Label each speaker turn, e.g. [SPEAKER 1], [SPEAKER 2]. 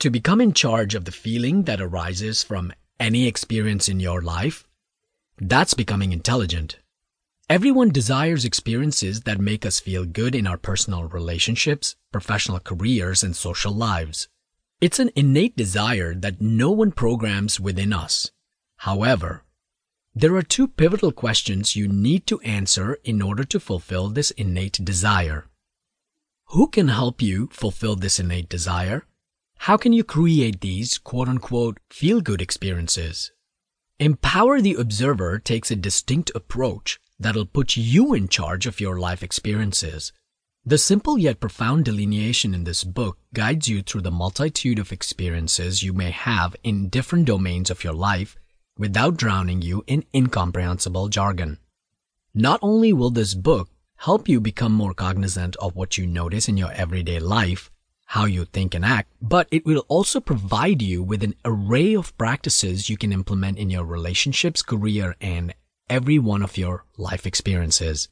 [SPEAKER 1] To become in charge of the feeling that arises from any experience in your life, that's becoming intelligent. Everyone desires experiences that make us feel good in our personal relationships, professional careers, and social lives. It's an innate desire that no one programs within us. However, there are two pivotal questions you need to answer in order to fulfill this innate desire. Who can help you fulfill this innate desire? How can you create these quote unquote feel good experiences? Empower the Observer takes a distinct approach that'll put you in charge of your life experiences. The simple yet profound delineation in this book guides you through the multitude of experiences you may have in different domains of your life without drowning you in incomprehensible jargon. Not only will this book help you become more cognizant of what you notice in your everyday life, how you think and act, but it will also provide you with an array of practices you can implement in your relationships, career, and every one of your life experiences.